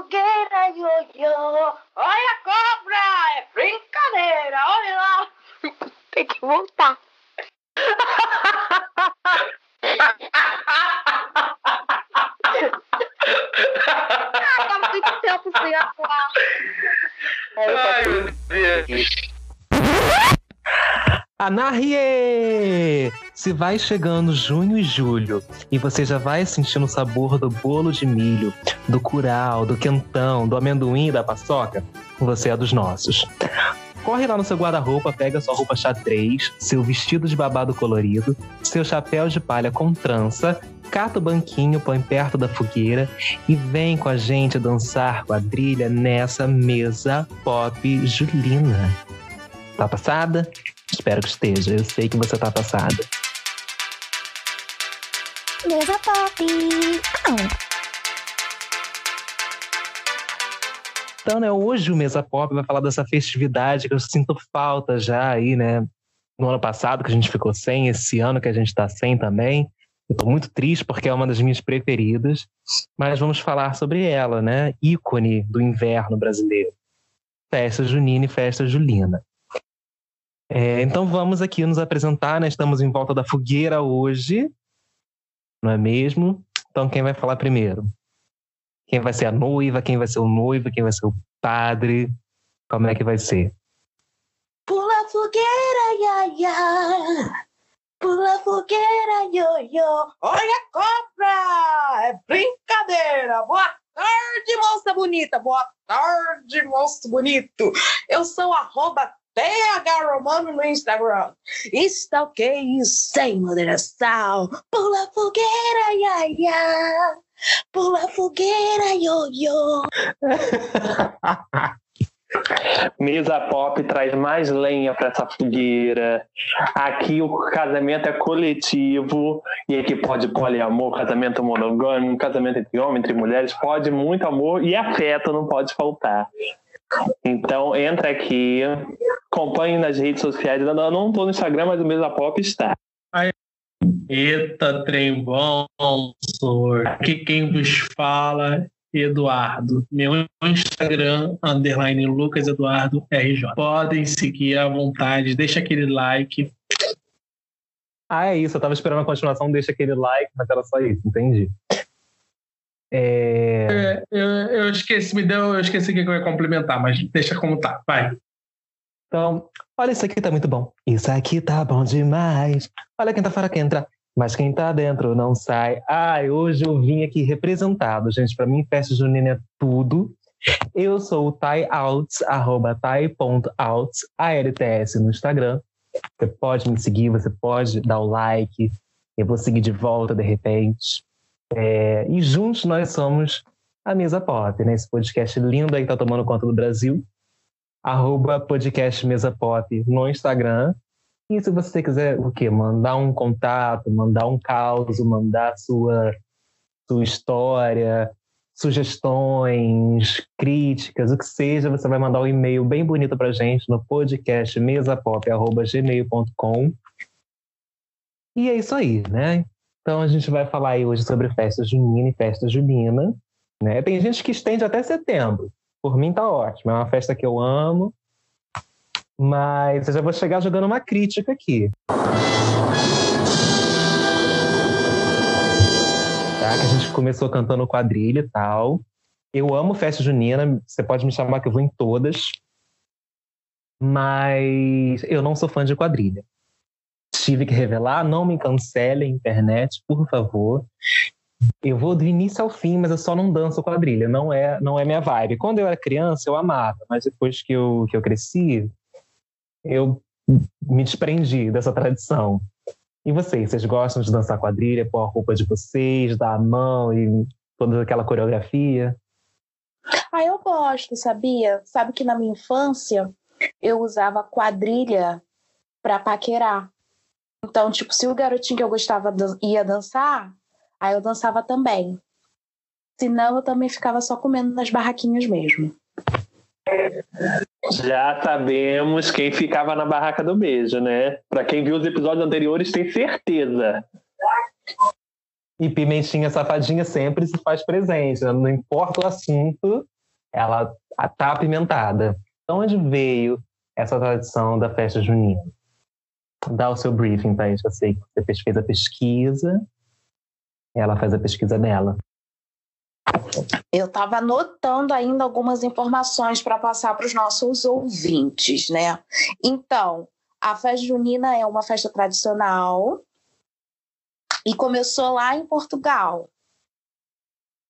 fogueira, ioiô. Olha a cobra, é brincadeira, olha lá. Tem que voltar. ah, tá muito tempo sem atuar. Ai, meu Deus. Anarrie! Se vai chegando junho e julho e você já vai sentindo o sabor do bolo de milho, do curau, do quentão, do amendoim e da paçoca, você é dos nossos. Corre lá no seu guarda-roupa, pega sua roupa xadrez, seu vestido de babado colorido, seu chapéu de palha com trança, cata o banquinho, põe perto da fogueira e vem com a gente dançar quadrilha nessa mesa pop julina. Tá passada? Espero que esteja. Eu sei que você tá passada. Mesa pop. Então, né, hoje o Mesa Pop vai falar dessa festividade que eu sinto falta já aí, né? No ano passado que a gente ficou sem, esse ano que a gente tá sem também. Eu tô muito triste porque é uma das minhas preferidas, mas vamos falar sobre ela, né? Ícone do inverno brasileiro. Festa junina e festa julina. É, então vamos aqui nos apresentar, né? Estamos em volta da fogueira hoje, não é mesmo? Então quem vai falar primeiro? Quem vai ser a noiva, quem vai ser o noivo, quem vai ser o padre? Como é que vai ser? Pula fogueira, ia, ia. Pula fogueira, ioiô. Olha a cobra, é brincadeira. Boa tarde, moça bonita. Boa tarde, moço bonito. Eu sou arroba TH Romano no Instagram. Ok, sem moderação. Pula fogueira, ia, ia. Pula fogueira, ioiô. Mesa Pop traz mais lenha para essa fogueira. Aqui o casamento é coletivo e aqui pode poliamor, casamento monogâmico, casamento entre homens, entre mulheres, pode muito amor e afeto não pode faltar. Então entra aqui, acompanhe nas redes sociais. Eu não estou no Instagram, mas o Mesa Pop está. Eita, trem bom, senhor. Aqui quem vos fala, Eduardo. Meu Instagram, underline Lucas Eduardo RJ. Podem seguir à vontade, deixa aquele like. Ah, é isso. Eu tava esperando a continuação, deixa aquele like, mas era só isso, entendi. É... É, eu, eu esqueci, me deu, eu esqueci o que eu ia complementar, mas deixa como tá. Vai. Então, olha, isso aqui tá muito bom. Isso aqui tá bom demais. Olha quem tá fora que entra. Mas quem tá dentro não sai. Ai, hoje eu vim aqui representado, gente. Para mim, festa junina é tudo. Eu sou o Tai Outs, arroba tai.outs, ALTS no Instagram. Você pode me seguir, você pode dar o like. Eu vou seguir de volta de repente. É, e juntos nós somos a Mesa Pop, né? Esse podcast lindo aí que tá tomando conta do Brasil. Arroba podcast Mesa Pop no Instagram. E se você quiser o quê? Mandar um contato, mandar um caos, mandar sua, sua história, sugestões, críticas, o que seja, você vai mandar um e-mail bem bonito pra gente no podcast mesapop.gmail.com. E é isso aí, né? Então a gente vai falar aí hoje sobre festa junina e festa julina. Né? Tem gente que estende até setembro. Por mim tá ótimo. É uma festa que eu amo. Mas eu já vou chegar jogando uma crítica aqui. Tá? Que a gente começou cantando quadrilha e tal. Eu amo festa junina. Você pode me chamar que eu vou em todas. Mas eu não sou fã de quadrilha tive que revelar, não me cancele a internet, por favor. Eu vou do início ao fim, mas eu só não danço quadrilha, não é, não é minha vibe. Quando eu era criança, eu amava, mas depois que eu, que eu cresci, eu me desprendi dessa tradição. E vocês, vocês gostam de dançar quadrilha, pôr a roupa de vocês, dar a mão e toda aquela coreografia? Ah, eu gosto, sabia? Sabe que na minha infância eu usava quadrilha para paquerar. Então, tipo, se o garotinho que eu gostava ia dançar, aí eu dançava também. Senão, eu também ficava só comendo nas barraquinhas mesmo. Já sabemos quem ficava na barraca do beijo, né? Para quem viu os episódios anteriores, tem certeza. E Pimentinha Safadinha sempre se faz presente, né? não importa o assunto, ela tá apimentada. Então, onde veio essa tradição da festa junina? Dá o seu briefing, Thaís. Eu sei que você fez a pesquisa, ela faz a pesquisa dela. Eu estava anotando ainda algumas informações para passar para os nossos ouvintes, né? Então, a festa junina é uma festa tradicional e começou lá em Portugal.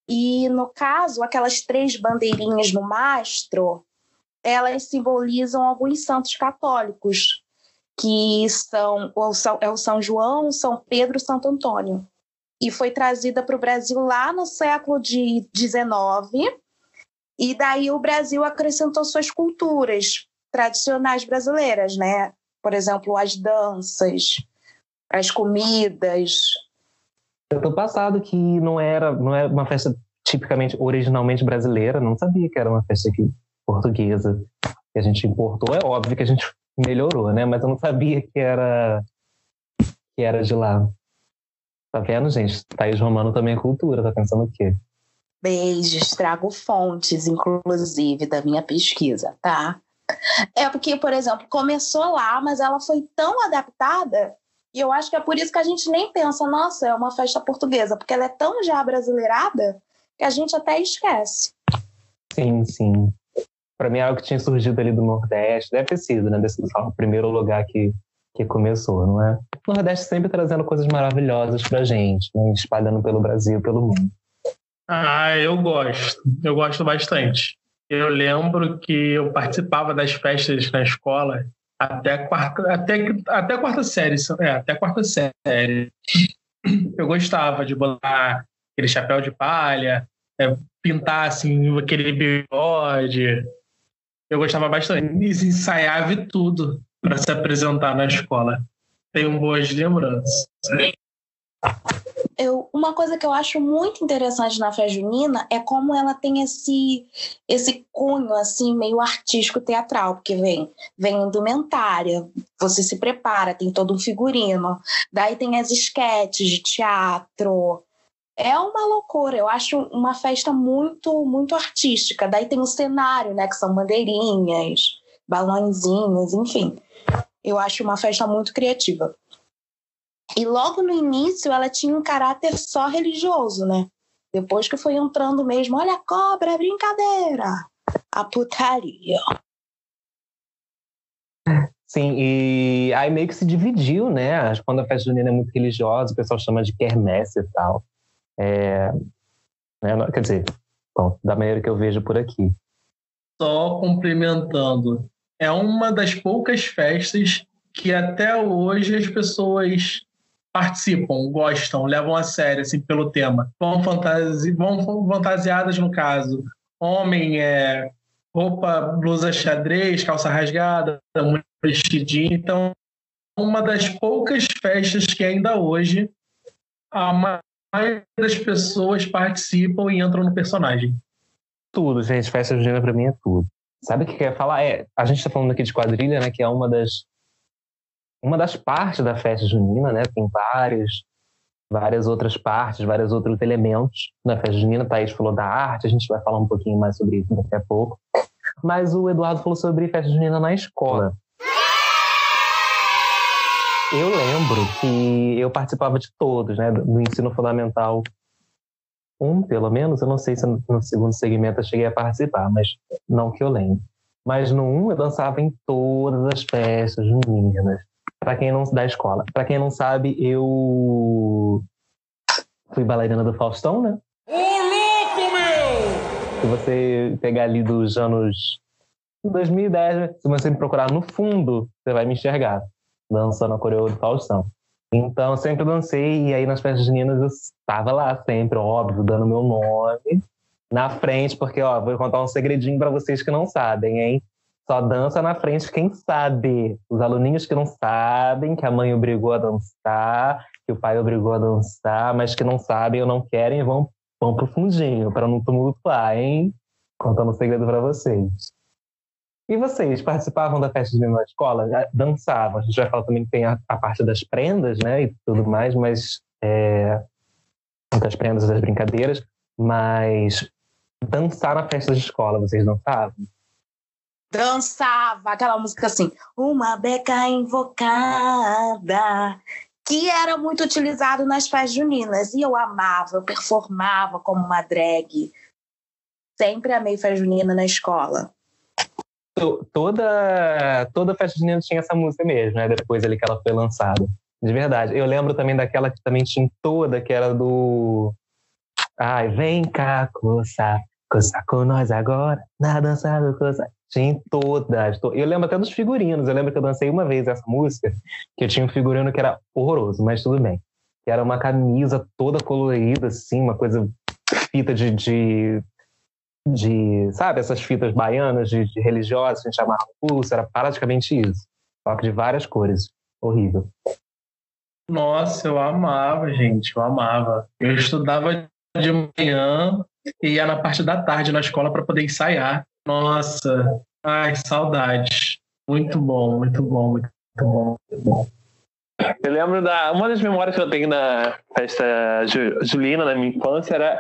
E no caso, aquelas três bandeirinhas no mastro, elas simbolizam alguns santos católicos, que são, são é o São João, São Pedro e Santo Antônio. E foi trazida para o Brasil lá no século XIX, e daí o Brasil acrescentou suas culturas tradicionais brasileiras, né? Por exemplo, as danças, as comidas. Eu tô passado que não era, não era uma festa tipicamente, originalmente brasileira, não sabia que era uma festa aqui portuguesa que a gente importou. É óbvio que a gente melhorou, né? Mas eu não sabia que era que era de lá. Tá vendo, gente? Thaís Romano também é cultura, tá pensando o quê? Beijos, trago fontes, inclusive, da minha pesquisa, tá? É porque, por exemplo, começou lá, mas ela foi tão adaptada e eu acho que é por isso que a gente nem pensa, nossa, é uma festa portuguesa, porque ela é tão já brasileirada que a gente até esquece. Sim, sim. Para mim é algo que tinha surgido ali do Nordeste, deve ter sido, né? Desse o primeiro lugar que, que começou, não é? O Nordeste sempre trazendo coisas maravilhosas pra gente, né? espalhando pelo Brasil, pelo mundo. Ah, eu gosto. Eu gosto bastante. Eu lembro que eu participava das festas na escola até quarta, até, até quarta série, é, até quarta série. Eu gostava de botar aquele chapéu de palha, é, pintar assim aquele bigode. Eu gostava bastante. E ensaiava tudo para se apresentar na escola. Tenho boas lembranças eu, uma coisa que eu acho muito interessante na festa junina é como ela tem esse esse cunho assim meio artístico teatral, porque vem vem indumentária, você se prepara, tem todo um figurino, daí tem as esquetes de teatro. É uma loucura, eu acho uma festa muito muito artística. Daí tem o cenário, né, que são bandeirinhas, balãozinhos, enfim. Eu acho uma festa muito criativa. E logo no início ela tinha um caráter só religioso, né? Depois que foi entrando mesmo, olha a cobra, é brincadeira. A putaria. Sim, e aí meio que se dividiu, né? Quando a festa junina é muito religiosa, o pessoal chama de quermesse e tal. É, né? Quer dizer, bom, da maneira que eu vejo por aqui. Só complementando, é uma das poucas festas que até hoje as pessoas participam, gostam, levam a sério assim, pelo tema. Vão, fantasi vão fantasiadas, no caso. Homem é roupa, blusa xadrez, calça rasgada, vestidinho. Então, uma das poucas festas que ainda hoje a maioria das pessoas participam e entram no personagem. Tudo, gente. Festa junina pra mim é tudo. Sabe o que quer falar? É, a gente tá falando aqui de quadrilha, né? Que é uma das uma das partes da festa junina, né? Tem várias, várias outras partes, vários outros elementos na festa junina. Thaís falou da arte, a gente vai falar um pouquinho mais sobre isso daqui a pouco. Mas o Eduardo falou sobre festa junina na escola. Eu lembro que eu participava de todos, né? Do ensino fundamental um, pelo menos. Eu não sei se no segundo segmento eu cheguei a participar, mas não que eu lembro. Mas no um eu dançava em todas as festas juninas para quem não da escola. Para quem não sabe, eu fui bailarina do Faustão, né? Ô louco, meu! Se você pegar ali dos anos 2010, se você me procurar no fundo, você vai me enxergar dançando a coreografia do Faustão. Então, sempre dancei e aí nas festas juninas eu estava lá sempre, óbvio, dando meu nome na frente, porque ó, vou contar um segredinho para vocês que não sabem, hein? Só dança na frente quem sabe. Os aluninhos que não sabem, que a mãe obrigou a dançar, que o pai obrigou a dançar, mas que não sabem ou não querem, vão, vão pro fundinho, para não tumultuar, hein? Contando um segredo para vocês. E vocês participavam da festa de na escola? Dançavam. A gente vai falar também que tem a, a, parte das prendas, né? E tudo mais, mas é, muitas prendas das brincadeiras, mas dançar na festa de escola, vocês dançavam? Dançava aquela música assim, uma beca invocada, que era muito utilizado nas festas juninas. E eu amava, eu performava como uma drag. Sempre amei festa junina na escola. Toda, toda festa junina tinha essa música mesmo, né? Depois ali que ela foi lançada. De verdade. Eu lembro também daquela que também tinha toda, que era do. Ai, vem cá, coça, coça com nós agora, na dança do coça. Tinha todas. Eu lembro até dos figurinos. Eu lembro que eu dancei uma vez essa música, que eu tinha um figurino que era horroroso, mas tudo bem. Que era uma camisa toda colorida, assim, uma coisa fita de, de, de sabe, essas fitas baianas de, de religiosas, a gente chamava pulso, era praticamente isso. Só que de várias cores. Horrível. Nossa, eu amava, gente, eu amava. Eu estudava de manhã e ia na parte da tarde na escola para poder ensaiar. Nossa, ai, saudades. Muito bom, muito bom, muito bom, muito bom. Eu lembro da. Uma das memórias que eu tenho da festa julina na minha infância era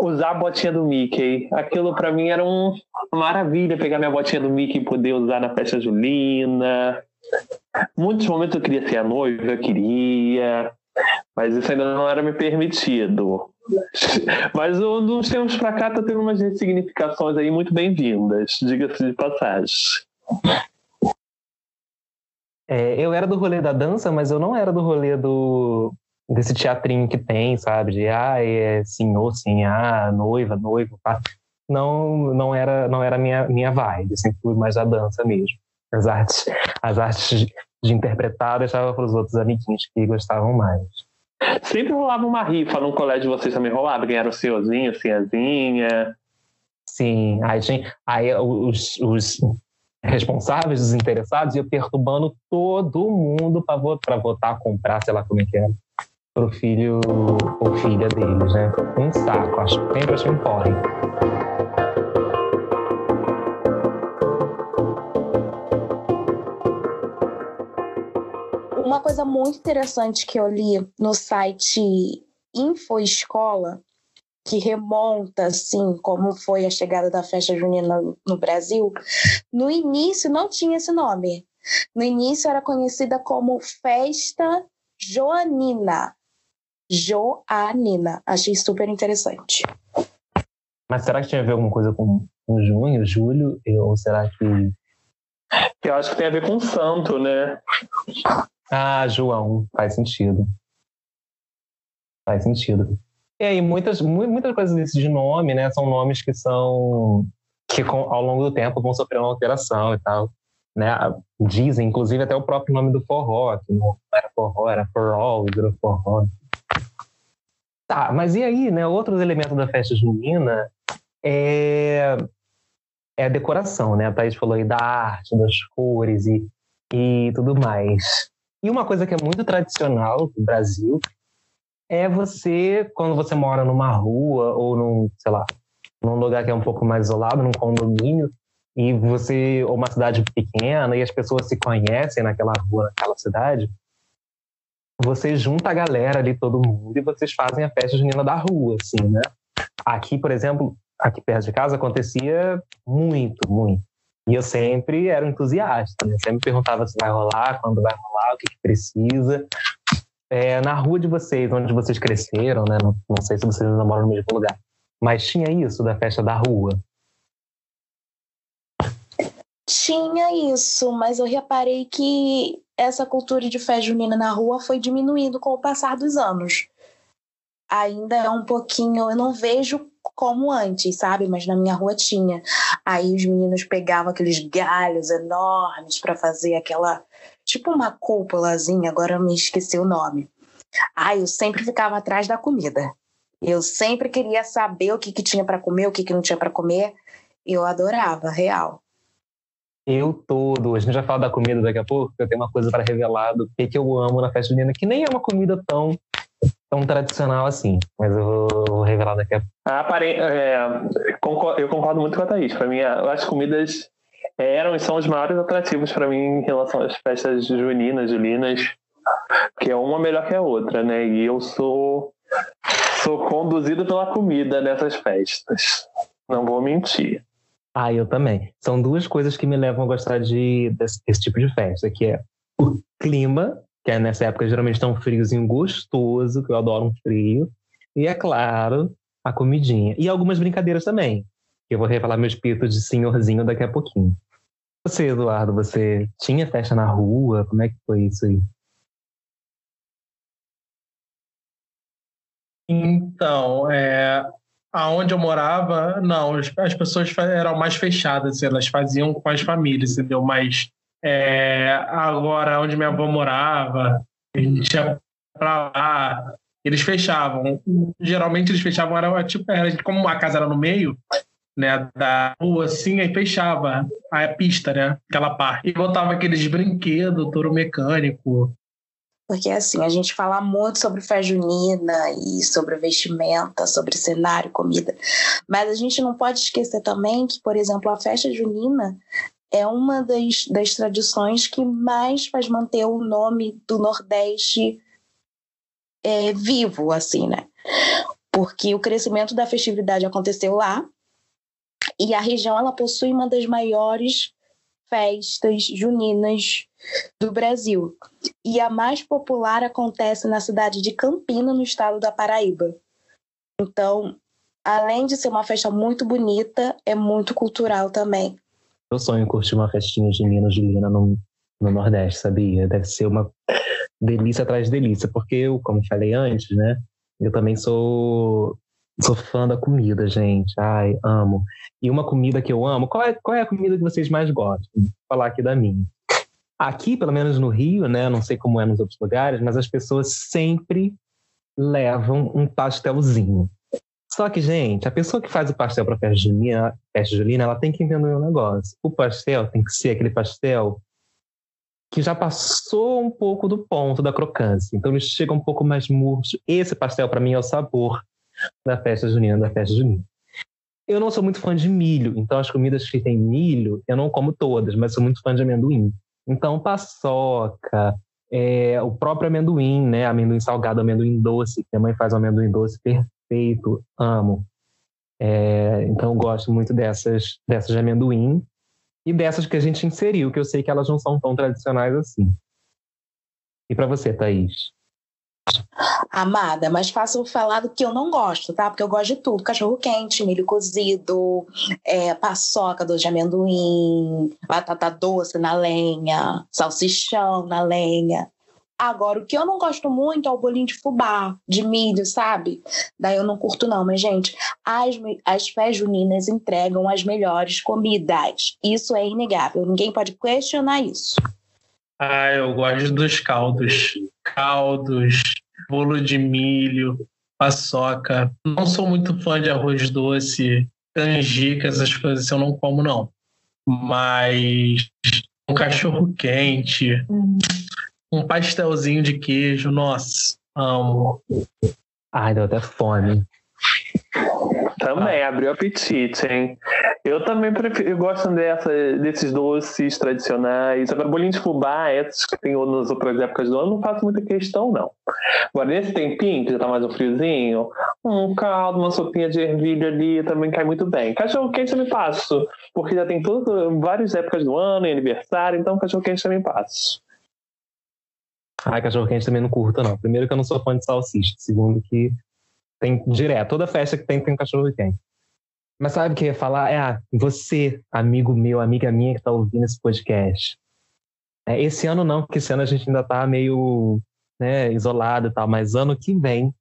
usar a botinha do Mickey. Aquilo para mim era um, uma maravilha pegar minha botinha do Mickey e poder usar na festa julina. Muitos momentos eu queria ser a noiva, eu queria, mas isso ainda não era me permitido. Mas uns tempos para cá tá tendo umas significações aí muito bem-vindas, diga-se de passagem. É, eu era do rolê da dança, mas eu não era do rolê do desse teatrinho que tem, sabe? De ah, é senhor, sim, ah, noiva, noivo, pá. Não, não era, não era minha minha vibe. Sempre fui mais a dança mesmo. As artes, as artes de interpretar, deixava para os outros amiguinhos que gostavam mais. Sempre rolava uma rifa no colégio de vocês também rolava? Ganharam o senhorzinho, senhazinha? Sim, aí, tinha, aí os, os responsáveis, os interessados, iam perturbando todo mundo para votar, comprar, sei lá como é que era, pro filho ou filha deles, né? Um saco, acho, sempre achei um porre. Uma coisa muito interessante que eu li no site Infoescola, que remonta, assim, como foi a chegada da festa junina no Brasil, no início não tinha esse nome. No início era conhecida como Festa Joanina. Joanina. Achei super interessante. Mas será que tinha a ver alguma coisa com, com junho, julho? Ou será que. Eu acho que tem a ver com santo, né? Ah, João, faz sentido. Faz sentido. E aí, muitas, muitas coisas desses de nome, né, são nomes que são que ao longo do tempo vão sofrer uma alteração e tal. Né? Dizem, inclusive, até o próprio nome do forró, que não era forró, era forró, virou forró. Tá, mas e aí, né? Outros elementos da festa junina é, é a decoração, né? A Thaís falou aí da arte, das cores e, e tudo mais. E uma coisa que é muito tradicional no Brasil é você, quando você mora numa rua ou num, sei lá, num lugar que é um pouco mais isolado, num condomínio, e você, ou uma cidade pequena, e as pessoas se conhecem naquela rua, naquela cidade, você junta a galera ali, todo mundo, e vocês fazem a festa junina da rua, assim, né? Aqui, por exemplo, aqui perto de casa acontecia muito, muito. E eu sempre era um entusiasta, né? Sempre perguntava se vai rolar, quando vai rolar, o que, que precisa. É, na rua de vocês, onde vocês cresceram, né? Não, não sei se vocês ainda moram no mesmo lugar, mas tinha isso da festa da rua? Tinha isso, mas eu reparei que essa cultura de festa junina na rua foi diminuindo com o passar dos anos. Ainda é um pouquinho, eu não vejo como antes, sabe? Mas na minha rua tinha. Aí os meninos pegavam aqueles galhos enormes para fazer aquela tipo uma cúpulazinha, agora eu me esqueci o nome. Aí eu sempre ficava atrás da comida. Eu sempre queria saber o que, que tinha para comer, o que, que não tinha para comer. Eu adorava, real. Eu todo. A gente já fala da comida daqui a pouco, eu tenho uma coisa para revelar do que, que eu amo na festa junina, que nem é uma comida tão tão tradicional assim, mas eu vou, vou revelar daqui a pouco. Ah, é, eu concordo muito com a Thaís. Para mim, as comidas eram e são os maiores atrativos para mim em relação às festas juninas, julinas, que é uma melhor que a outra, né? E eu sou Sou conduzido pela comida nessas festas. Não vou mentir. Ah, eu também. São duas coisas que me levam a gostar de, desse, desse tipo de festa, que é o clima, que é nessa época geralmente tá um friozinho gostoso, que eu adoro um frio, e é claro, a comidinha. E algumas brincadeiras também, que eu vou revelar meu espírito de senhorzinho daqui a pouquinho. Você, Eduardo, você tinha festa na rua? Como é que foi isso aí? Então, é, aonde eu morava, não, as pessoas eram mais fechadas, elas faziam com as famílias, entendeu? Mas é, agora, onde minha avó morava, a gente ia pra lá, eles fechavam. Geralmente eles fechavam, era tipo, era, como a casa era no meio, né, da rua, assim, aí fechava a pista, né, aquela parte. E botava aqueles brinquedos, touro mecânico, porque assim, a gente fala muito sobre festa junina e sobre vestimenta, sobre cenário, comida. Mas a gente não pode esquecer também que, por exemplo, a festa junina é uma das, das tradições que mais faz manter o nome do Nordeste é, vivo, assim, né? Porque o crescimento da festividade aconteceu lá e a região ela possui uma das maiores festas juninas do Brasil. E a mais popular acontece na cidade de Campina, no estado da Paraíba. Então, além de ser uma festa muito bonita, é muito cultural também. Eu sonho curtir uma festinha de Minas Julina no, no Nordeste, sabia? Deve ser uma delícia atrás de delícia, porque eu, como falei antes, né? Eu também sou Sou fã da comida, gente. Ai, amo. E uma comida que eu amo. Qual é, qual é a comida que vocês mais gostam? Vou falar aqui da minha. Aqui, pelo menos no Rio, né? Não sei como é nos outros lugares, mas as pessoas sempre levam um pastelzinho. Só que, gente, a pessoa que faz o pastel para festa julina, festa julina, ela tem que entender um negócio. O pastel tem que ser aquele pastel que já passou um pouco do ponto da crocância. Então ele chega um pouco mais murcho. Esse pastel para mim é o sabor da festa junina, da festa junina. Eu não sou muito fã de milho, então as comidas que têm milho, eu não como todas, mas sou muito fã de amendoim. Então, paçoca, é, o próprio amendoim, né? Amendoim salgado, amendoim doce, que a mãe faz um amendoim doce perfeito, amo. É, então, gosto muito dessas, dessas de amendoim e dessas que a gente inseriu, que eu sei que elas não são tão tradicionais assim. E para você, Thaís? Amada, mas faço falar do que eu não gosto, tá? Porque eu gosto de tudo: cachorro quente, milho cozido, é, paçoca, doce de amendoim, batata doce na lenha, salsichão na lenha. Agora, o que eu não gosto muito é o bolinho de fubá, de milho, sabe? Daí eu não curto, não. Mas, gente, as, as fés juninas entregam as melhores comidas. Isso é inegável. Ninguém pode questionar isso. Ah, eu gosto dos caldos. Caldos, bolo de milho, paçoca. Não sou muito fã de arroz doce, canjica, essas coisas eu não como, não. Mas um cachorro quente, um pastelzinho de queijo, nossa, amo. Ai, deu até fome. Também, abriu apetite, hein? Eu também prefiro, eu gosto dessa, desses doces tradicionais. Agora, bolinho de fubá, esses que tem nas outras épocas do ano, não faço muita questão, não. Agora, nesse tempinho, que já tá mais um friozinho, um caldo, uma sopinha de ervilha ali também cai muito bem. Cachorro quente eu me passo, porque já tem tudo, várias épocas do ano, aniversário, então cachorro quente também passo. Ai, cachorro quente também não curto, não. Primeiro que eu não sou fã de salsicha. Segundo que tem direto. Toda festa que tem, tem um cachorro quente. Mas sabe o que eu ia falar? É, ah, você, amigo meu, amiga minha que está ouvindo esse podcast. É, esse ano não, porque esse ano a gente ainda está meio né, isolado e tal, mas ano que vem,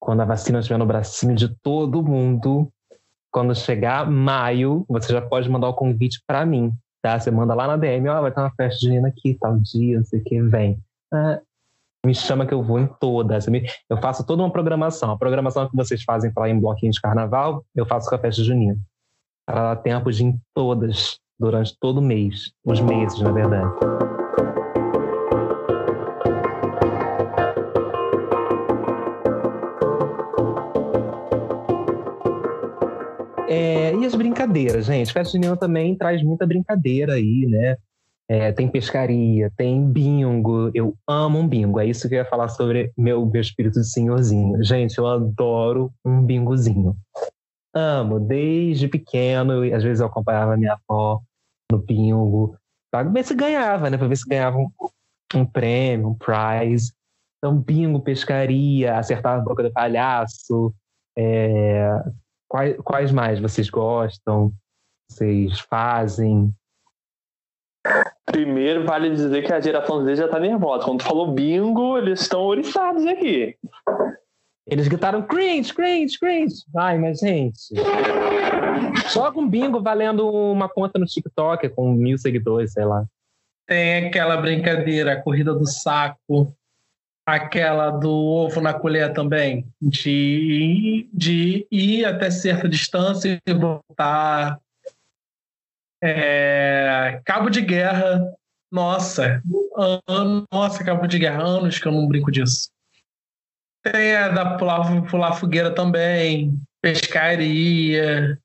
quando a vacina estiver no bracinho de todo mundo, quando chegar maio, você já pode mandar o convite para mim, tá? Você manda lá na DM, ó, oh, vai ter uma festa de Nina aqui, tal dia, não sei o que, vem. Ah, me chama que eu vou em todas. Eu faço toda uma programação. A programação que vocês fazem para em bloquinho de carnaval, eu faço com a festa junina. Para dar tempo de ir em todas, durante todo o mês. Os meses, na verdade. É, e as brincadeiras, gente? Festa junina também traz muita brincadeira aí, né? É, tem pescaria, tem bingo. Eu amo um bingo. É isso que eu ia falar sobre meu, meu espírito de senhorzinho. Gente, eu adoro um bingozinho. Amo, desde pequeno. Às vezes eu acompanhava minha avó no bingo para ver se ganhava, né? Para ver se ganhava um, um prêmio, um prize. Então, bingo, pescaria, acertar a boca do palhaço. É... Quais, quais mais vocês gostam? Vocês fazem? Primeiro, vale dizer que a geração Z já tá nervosa. Quando tu falou bingo, eles estão oriçados aqui. Eles gritaram cringe, cringe, cringe. Ai, mas gente. Joga um bingo valendo uma conta no TikTok com mil seguidores, sei lá. Tem aquela brincadeira, a corrida do saco, aquela do ovo na colher também, de, de ir até certa distância e voltar. É, cabo de guerra, nossa, an, nossa, cabo de guerra, anos que eu não brinco disso. Tem a da pular, pular fogueira também, pescaria.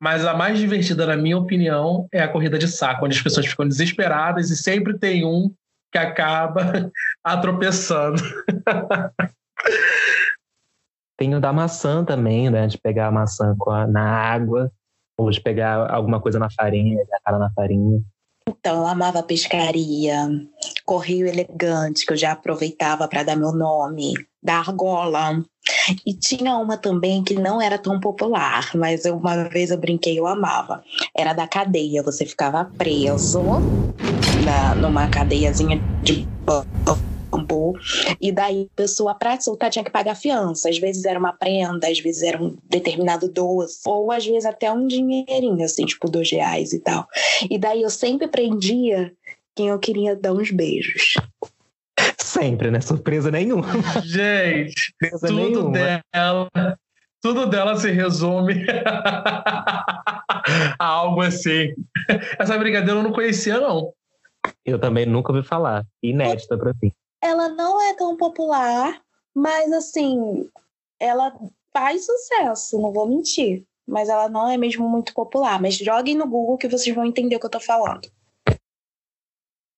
Mas a mais divertida, na minha opinião, é a corrida de saco, onde as pessoas ficam desesperadas e sempre tem um que acaba atropeçando. Tem o da maçã também, né? De pegar a maçã a, na água, ou de pegar alguma coisa na farinha, a cara na farinha. Então, eu amava pescaria, correio elegante, que eu já aproveitava para dar meu nome, da argola. E tinha uma também que não era tão popular, mas eu, uma vez eu brinquei, eu amava. Era da cadeia, você ficava preso na, numa cadeiazinha de bambu, e daí a pessoa, para soltar, tinha que pagar fiança. Às vezes era uma prenda, às vezes era um determinado doce, ou às vezes até um dinheirinho, assim, tipo dois reais e tal. E daí eu sempre prendia quem eu queria dar uns beijos. Sempre, né? Surpresa nenhuma. Gente, Surpresa tudo nenhuma. dela. Tudo dela se resume a algo assim. Essa brincadeira eu não conhecia, não. Eu também nunca ouvi falar. Inédita para mim. Ela não é tão popular, mas assim, ela faz sucesso, não vou mentir. Mas ela não é mesmo muito popular. Mas joguem no Google que vocês vão entender o que eu tô falando.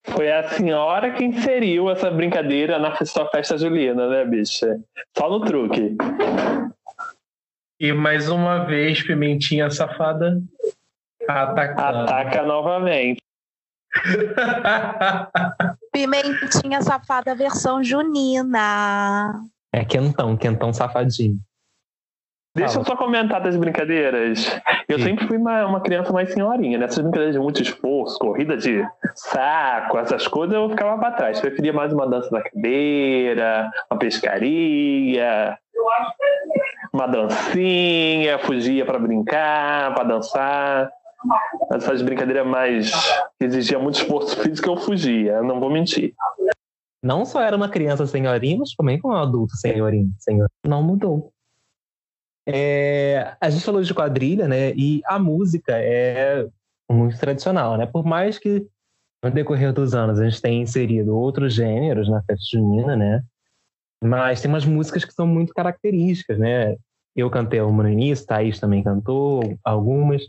Foi a senhora que inseriu essa brincadeira na sua festa julina, né, bicha? Só no truque. E mais uma vez, Pimentinha Safada atacando. Ataca novamente. Pimentinha Safada versão junina. É quentão, quentão safadinho. Deixa eu só comentar das brincadeiras. Eu Sim. sempre fui uma, uma criança mais senhorinha. Nessas né? brincadeiras de muito esforço, corrida de saco, essas coisas, eu ficava para trás. Preferia mais uma dança da cadeira, uma pescaria, uma dancinha, fugia para brincar, para dançar. Essas brincadeiras mais que exigiam muito esforço físico, eu fugia, não vou mentir. Não só era uma criança senhorinha, mas também como um adulto senhorinho. Senhor. Não mudou. É, a gente falou de quadrilha, né? E a música é muito tradicional, né? Por mais que no decorrer dos anos a gente tenha inserido outros gêneros na festa junina, né? Mas tem umas músicas que são muito características, né? Eu cantei uma no início, Thaís também cantou algumas.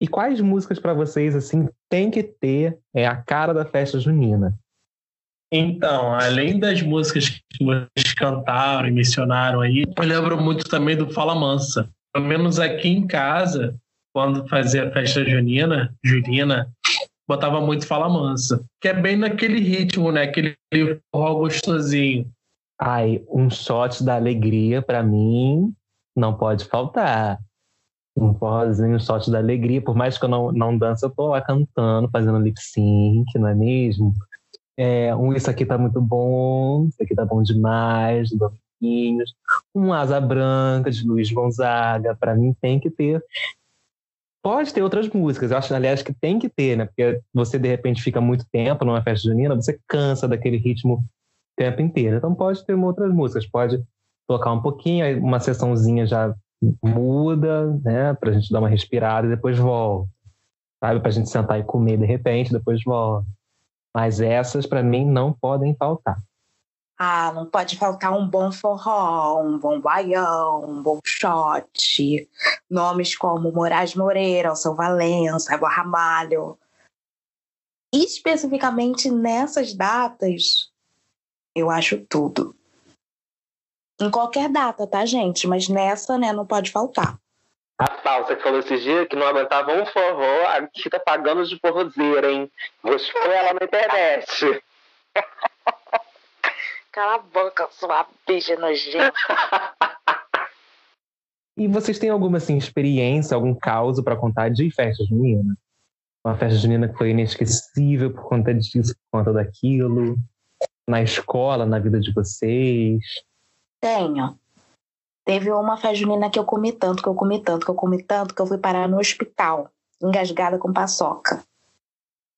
E quais músicas para vocês assim tem que ter é a cara da festa junina? Então, além das músicas que vocês cantaram e mencionaram aí, eu lembro muito também do Fala Mansa. Pelo menos aqui em casa, quando fazia a festa junina, junina, botava muito Fala Mansa, que é bem naquele ritmo, né? Aquele forró gostosinho. Ai, um shot da alegria para mim não pode faltar. Um forrozinho, um shot da alegria, por mais que eu não, não dance, eu tô lá cantando, fazendo lip sync, não é mesmo? É, um Isso Aqui Tá Muito Bom, Isso Aqui Tá Bom Demais, do Dominguinhos. Um Asa Branca, de Luiz Gonzaga. Para mim tem que ter. Pode ter outras músicas, eu acho, aliás, que tem que ter, né? Porque você, de repente, fica muito tempo numa festa junina, você cansa daquele ritmo o tempo inteiro. Então pode ter outras músicas, pode tocar um pouquinho, uma sessãozinha já muda, né? Pra gente dar uma respirada e depois volta. Sabe? Pra gente sentar e comer de repente, depois volta. Mas essas, para mim, não podem faltar. Ah, não pode faltar um bom forró, um bom baião, um bom shot. Nomes como Moraes Moreira, Alção Valença, Água Ramalho. especificamente nessas datas, eu acho tudo. Em qualquer data, tá, gente? Mas nessa, né, não pode faltar. A falsa que falou esses dias que não aguentava um forró, a que tá pagando de forrozeira, hein? Vou expor ela na internet. Cala a boca, sua bicha nojenta. e vocês têm alguma assim, experiência, algum caso para contar de festa junina? Uma festa junina que foi inesquecível por conta disso, por conta daquilo? Na escola, na vida de vocês? Tenho. Teve uma festa junina que eu comi tanto, que eu comi tanto, que eu comi tanto, que eu fui parar no hospital, engasgada com paçoca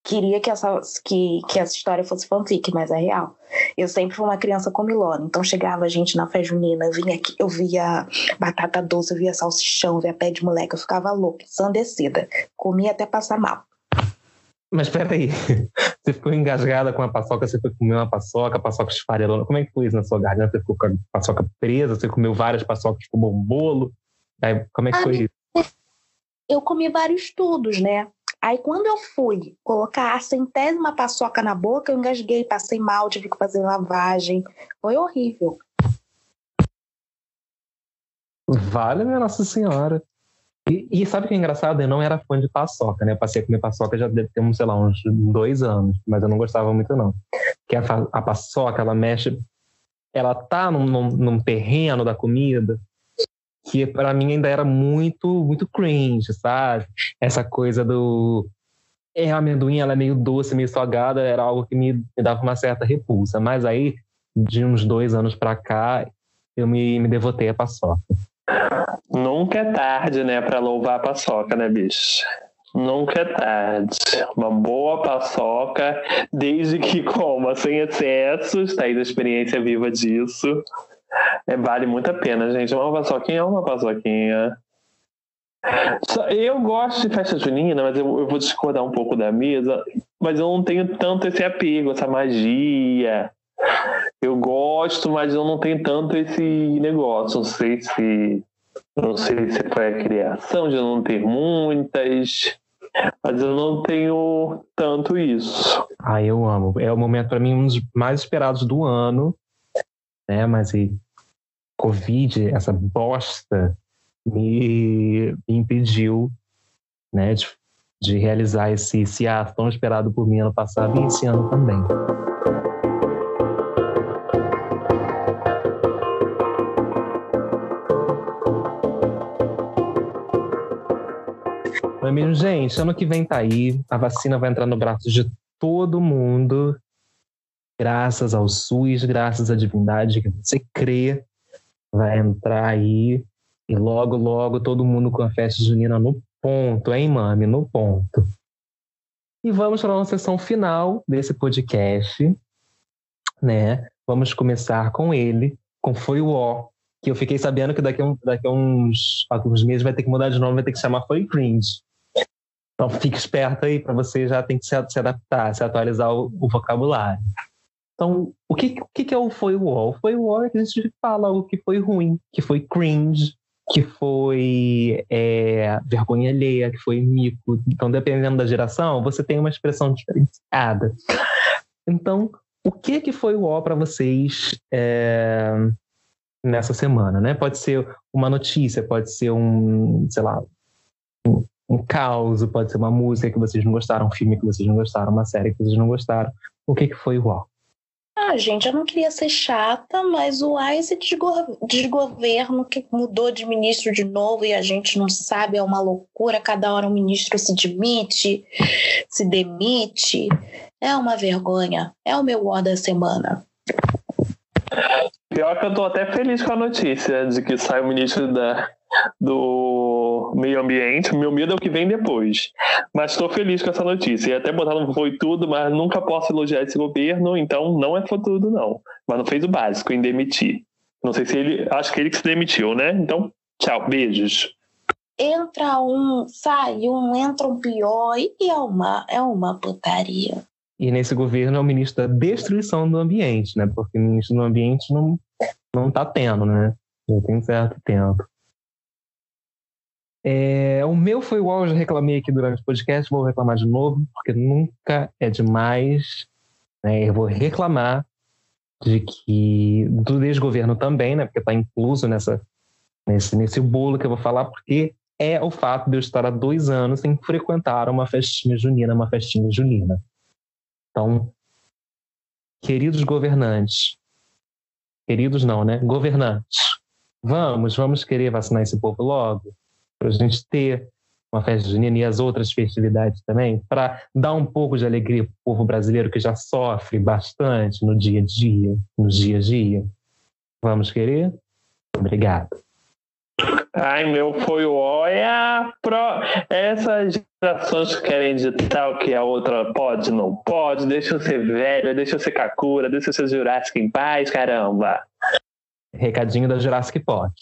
queria que essa, que, que essa história fosse fanfic, mas é real. Eu sempre fui uma criança comilona, então chegava a gente na festa junina, eu vinha aqui, eu via batata doce, eu via salsichão, eu via pé de moleque, eu ficava louca, ensandecida. Comia até passar mal. Mas peraí, você ficou engasgada com a paçoca, você foi comer uma paçoca, a paçoca esfarelona. Como é que foi isso na sua garganta? Você ficou com a paçoca presa, você comeu várias paçocas, como um bolo? Aí, como é que foi isso? Eu comi vários tudos, né? Aí quando eu fui colocar a centésima paçoca na boca, eu engasguei, passei mal, tive que fazer lavagem. Foi horrível. Vale, minha Nossa Senhora. E, e, sabe o que é engraçado? Eu não era fã de paçoca, né? Eu passei a comer paçoca já deve ter, sei lá, uns dois anos, mas eu não gostava muito, não. Porque a, a paçoca, ela mexe. Ela tá num, num, num terreno da comida que para mim ainda era muito, muito cringe, sabe? Essa coisa do. É, a amendoim, ela é meio doce, meio salgada, era algo que me, me dava uma certa repulsa. Mas aí, de uns dois anos para cá, eu me, me devotei à paçoca. Nunca é tarde, né, para louvar a paçoca, né, bicho? Nunca é tarde. Uma boa paçoca, desde que coma sem excessos, tá aí da experiência viva disso. É, vale muito a pena, gente. Uma paçoquinha é uma paçoquinha. Eu gosto de festa junina, mas eu, eu, vou discordar um pouco da mesa. Mas eu não tenho tanto esse apego, essa magia. Eu gosto, mas eu não tenho tanto esse negócio. Não sei se. Não sei se foi a criação de não ter muitas. Mas eu não tenho tanto isso. Ah, eu amo. É o momento, para mim, um dos mais esperados do ano né? Mas e Covid, essa bosta, me, impediu, né, de, de realizar esse, esse ato tão esperado por mim ano passado e esse ano também. Mesmo, gente, ano que vem tá aí, a vacina vai entrar no braço de todo mundo graças ao SUS, graças à divindade que você crê, vai entrar aí e logo, logo todo mundo com a festa junina no ponto, hein, mami? No ponto. E vamos para a nossa sessão final desse podcast, né? Vamos começar com ele, com Foi o Ó, que eu fiquei sabendo que daqui a, um, daqui a uns, alguns meses vai ter que mudar de nome, vai ter que chamar Foi Cringe. Então fique esperto aí para você já tem que se, se adaptar, se atualizar o, o vocabulário. Então, o que, o que é o foi o wall? Foi o wall é que a gente fala o que foi ruim, que foi cringe, que foi é, vergonha alheia, que foi mico. Então, dependendo da geração, você tem uma expressão diferenciada. Então, o que que foi o wall para vocês é, nessa semana, né? Pode ser uma notícia, pode ser um, sei lá, um, um caos, pode ser uma música que vocês não gostaram, um filme que vocês não gostaram, uma série que vocês não gostaram. O que que foi o? Ah, gente, eu não queria ser chata, mas o esse desgoverno que mudou de ministro de novo e a gente não sabe, é uma loucura. Cada hora um ministro se demite, se demite. É uma vergonha. É o meu ó da semana. Pior que eu tô até feliz com a notícia de que sai o ministro da, do meio ambiente. Meu medo é o que vem depois. Mas estou feliz com essa notícia. E até botar no foi tudo, mas nunca posso elogiar esse governo, então não é foi tudo, não. Mas não fez o básico em demitir. Não sei se ele. Acho que ele que se demitiu, né? Então, tchau, beijos. Entra um, sai um, entra um pior, e é uma, é uma putaria. E nesse governo é o ministro da destruição do ambiente, né? Porque o ministro do ambiente não, não tá tendo, né? Já tem certo tempo. É, o meu foi igual, eu já reclamei aqui durante o podcast, vou reclamar de novo, porque nunca é demais. Né? Eu vou reclamar de que do desgoverno também, né? Porque está incluso nessa, nesse, nesse bolo que eu vou falar, porque é o fato de eu estar há dois anos sem frequentar uma festinha junina, uma festinha junina. Então, queridos governantes, queridos não, né? Governantes, vamos, vamos querer vacinar esse povo logo, para a gente ter uma festa junina e as outras festividades também, para dar um pouco de alegria para o povo brasileiro que já sofre bastante no dia a dia, no dia a dia. Vamos querer? Obrigado. Ai, meu, foi olha pro... essas gerações que querem ditar o que a outra pode, não pode, deixa eu ser velho, deixa eu ser Kakura, deixa eu ser Jurassic em paz, caramba. Recadinho da Jurassic Park.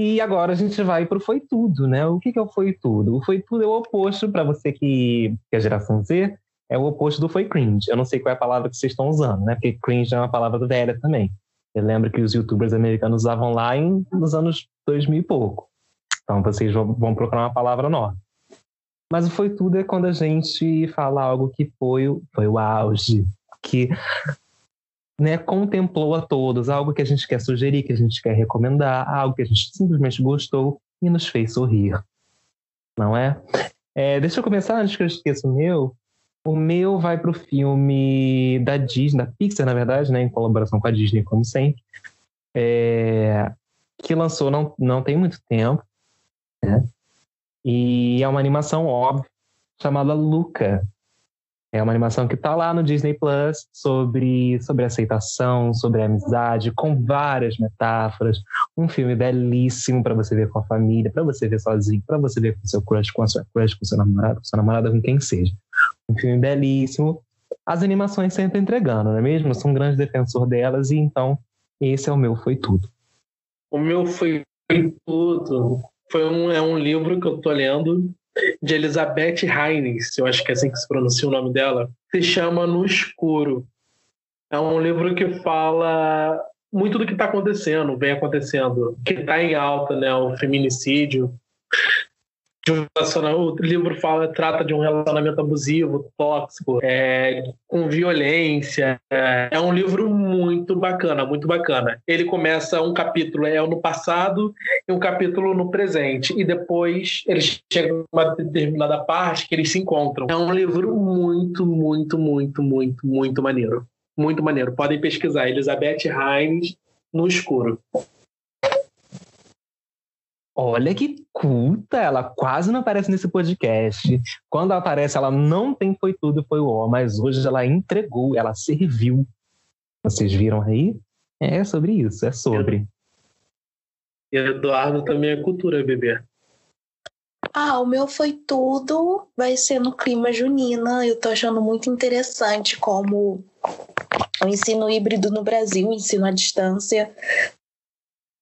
E agora a gente vai para o Foi Tudo, né? O que, que é o Foi Tudo? O Foi Tudo é o oposto, para você que, que é geração Z, é o oposto do Foi Cringe. Eu não sei qual é a palavra que vocês estão usando, né? Porque cringe é uma palavra velha também. Eu lembro que os youtubers americanos usavam lá em, nos anos 2000 e pouco. Então vocês vão, vão procurar uma palavra nova. Mas o Foi Tudo é quando a gente fala algo que foi, foi o auge, que né, contemplou a todos, algo que a gente quer sugerir, que a gente quer recomendar, algo que a gente simplesmente gostou e nos fez sorrir. Não é? é deixa eu começar antes que eu esqueça o meu. O meu vai para o filme da Disney, da Pixar, na verdade, né, em colaboração com a Disney, como sempre, é, que lançou não, não tem muito tempo. Né? E é uma animação, óbvia, chamada Luca, é uma animação que está lá no Disney Plus sobre, sobre aceitação, sobre amizade, com várias metáforas. Um filme belíssimo para você ver com a família, para você ver sozinho, para você ver com seu crush, com a sua crush, com seu namorado, com sua namorada, com quem seja. Um filme belíssimo. As animações sempre entregando, não é mesmo? Eu sou um grande defensor delas e então esse é o meu Foi Tudo. O meu Foi Tudo foi um, é um livro que eu tô lendo de Elizabeth Hines, eu acho que é assim que se pronuncia o nome dela, se chama No Escuro. É um livro que fala muito do que está acontecendo, vem acontecendo, que está em alta, né, o feminicídio, o livro fala, trata de um relacionamento abusivo, tóxico, é, com violência. É, é, um livro muito bacana, muito bacana. Ele começa um capítulo é no passado e um capítulo no presente. E depois eles chegam a uma determinada parte que eles se encontram. É um livro muito, muito, muito, muito, muito maneiro. Muito maneiro. Podem pesquisar. Elizabeth Hines no escuro. Olha que culta, ela quase não aparece nesse podcast. Quando ela aparece, ela não tem foi tudo, foi o ó, mas hoje ela entregou, ela serviu. Vocês viram aí? É sobre isso, é sobre. E Eduardo também é cultura, bebê. Ah, o meu foi tudo, vai ser no clima junina. Eu tô achando muito interessante como o ensino híbrido no Brasil, o ensino à distância,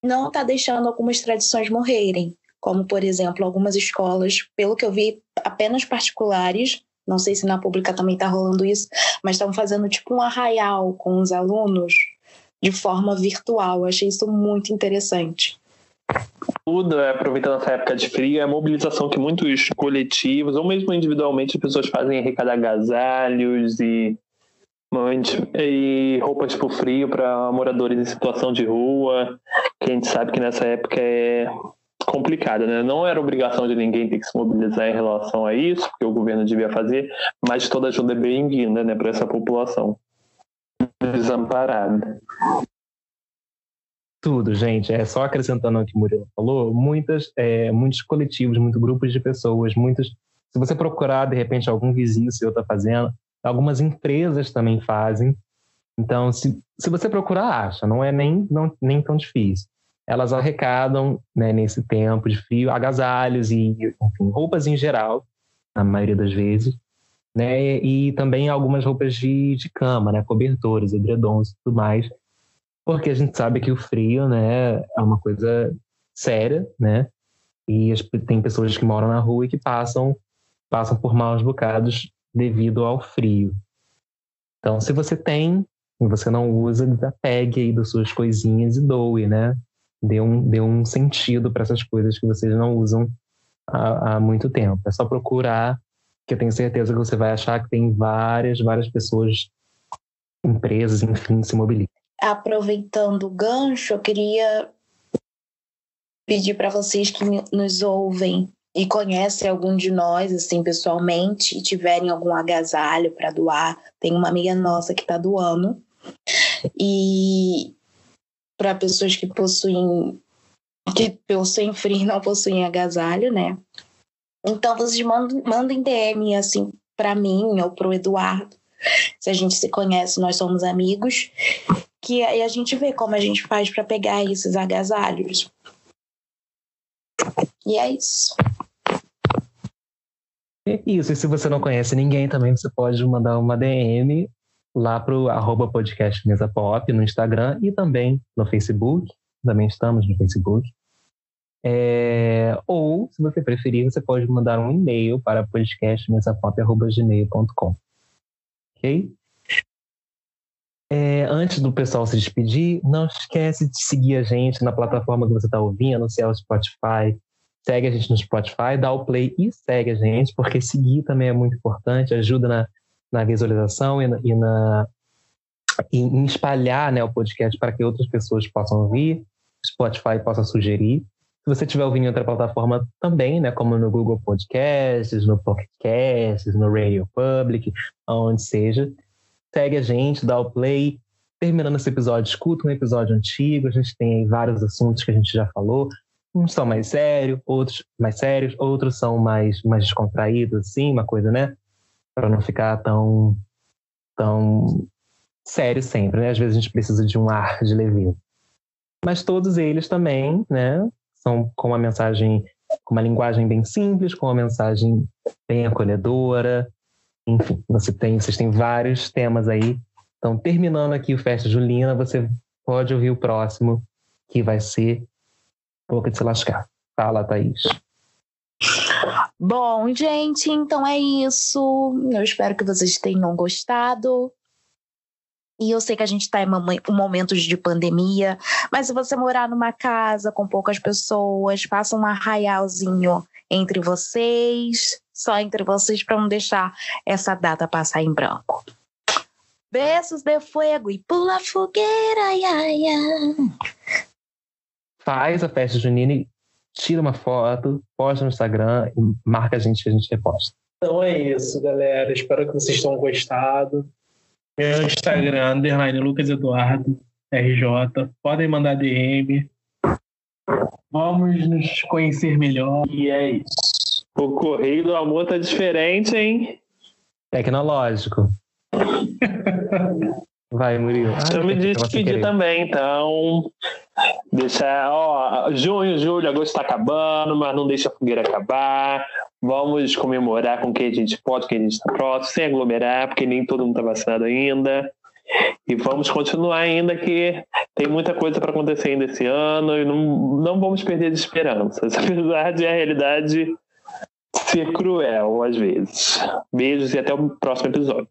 não está deixando algumas tradições morrerem, como, por exemplo, algumas escolas, pelo que eu vi, apenas particulares, não sei se na pública também está rolando isso, mas estão fazendo tipo um arraial com os alunos de forma virtual. Eu achei isso muito interessante. Tudo, é, aproveitando essa época de frio, é a mobilização que muitos coletivos, ou mesmo individualmente, pessoas fazem arrecadar agasalhos e e roupas para o frio para moradores em situação de rua, que a gente sabe que nessa época é complicada, né? Não era obrigação de ninguém ter que se mobilizar em relação a isso, porque o governo devia fazer, mas toda ajuda é bem-vinda, né, para essa população desamparada. Tudo, gente. É só acrescentando o que o Murilo falou, muitas, é, muitos coletivos, muitos grupos de pessoas, muitos. Se você procurar de repente algum vizinho seu está fazendo, Algumas empresas também fazem. Então, se, se você procurar, acha, não é nem, não, nem tão difícil. Elas arrecadam, né, nesse tempo de frio, agasalhos e enfim, roupas em geral, na maioria das vezes, né, e também algumas roupas de, de cama, né, cobertores, edredons e tudo mais, porque a gente sabe que o frio, né, é uma coisa séria, né, e tem pessoas que moram na rua e que passam passam por maus bocados devido ao frio. Então, se você tem e você não usa, pegue aí das suas coisinhas e doe, né? Dê um, dê um sentido para essas coisas que vocês não usam há, há muito tempo. É só procurar, que eu tenho certeza que você vai achar que tem várias, várias pessoas, empresas, enfim, se mobilizam. Aproveitando o gancho, eu queria pedir para vocês que nos ouvem e conhecem algum de nós assim pessoalmente e tiverem algum agasalho para doar, tem uma amiga nossa que está doando. E para pessoas que possuem que possuem frio não possuem agasalho, né? Então vocês mandem, mandem DM assim para mim ou pro Eduardo. Se a gente se conhece, nós somos amigos, que aí a gente vê como a gente faz para pegar esses agasalhos. E é isso. Isso, e se você não conhece ninguém também, você pode mandar uma DM lá pro arroba podcast Mesa Pop no Instagram e também no Facebook. Também estamos no Facebook. É, ou, se você preferir, você pode mandar um e-mail para podcastmesapop.gmail.com. Ok? É, antes do pessoal se despedir, não esquece de seguir a gente na plataforma que você está ouvindo, se é o Spotify. Segue a gente no Spotify, dá o play e segue a gente, porque seguir também é muito importante, ajuda na, na visualização e, na, e na em espalhar né, o podcast para que outras pessoas possam ouvir, Spotify possa sugerir. Se você estiver ouvindo em outra plataforma também, né, como no Google Podcasts, no Pocket Casts, no Radio Public, aonde seja, segue a gente, dá o play. Terminando esse episódio, escuta um episódio antigo. A gente tem vários assuntos que a gente já falou. Uns são mais sérios, outros mais sérios, outros são mais, mais descontraídos, assim, uma coisa, né? Para não ficar tão, tão sério sempre, né? Às vezes a gente precisa de um ar de leveza. Mas todos eles também, né? são com uma mensagem, com uma linguagem bem simples, com uma mensagem bem acolhedora. Enfim, você tem, vocês têm vários temas aí. Então, terminando aqui o Festa Julina, você pode ouvir o próximo, que vai ser Boca de Se Lascar. Fala, Thaís. Bom, gente, então é isso. Eu espero que vocês tenham gostado. E eu sei que a gente está em momentos de pandemia, mas se você morar numa casa com poucas pessoas, faça um arraialzinho entre vocês, só entre vocês, para não deixar essa data passar em branco. Beijos de fogo e pula fogueira, ia, ia. Faz a festa junina e tira uma foto, posta no Instagram e marca a gente que a gente reposta. Então é isso, galera. Espero que vocês tenham gostado. Meu Instagram, underline Lucas Eduardo, RJ. Podem mandar DM. Vamos nos conhecer melhor. E é isso. O correio do amor tá diferente, hein? Tecnológico. Vai, Murilo. Ah, eu me despedi também, então. Deixar, ó, junho, julho, agosto está acabando, mas não deixa a fogueira acabar. Vamos comemorar com quem a gente pode, quem a gente está próximo, sem aglomerar, porque nem todo mundo está vacinado ainda. E vamos continuar ainda que tem muita coisa para acontecer ainda esse ano e não, não vamos perder de esperanças, apesar de a realidade ser cruel às vezes. Beijos e até o próximo episódio.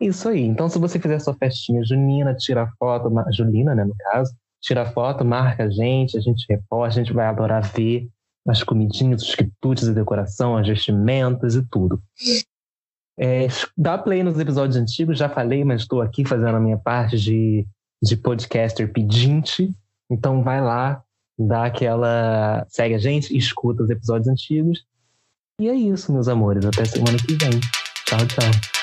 Isso aí. Então, se você fizer sua festinha junina, tira foto, Julina, né, no caso, tira foto, marca a gente, a gente reposta, a gente vai adorar ver as comidinhas, os quitutes de decoração, as vestimentas e tudo. É, dá play nos episódios antigos, já falei, mas estou aqui fazendo a minha parte de, de podcaster pedinte. Então vai lá, dá aquela. segue a gente, escuta os episódios antigos. E é isso, meus amores. Até semana que vem. Tchau, tchau.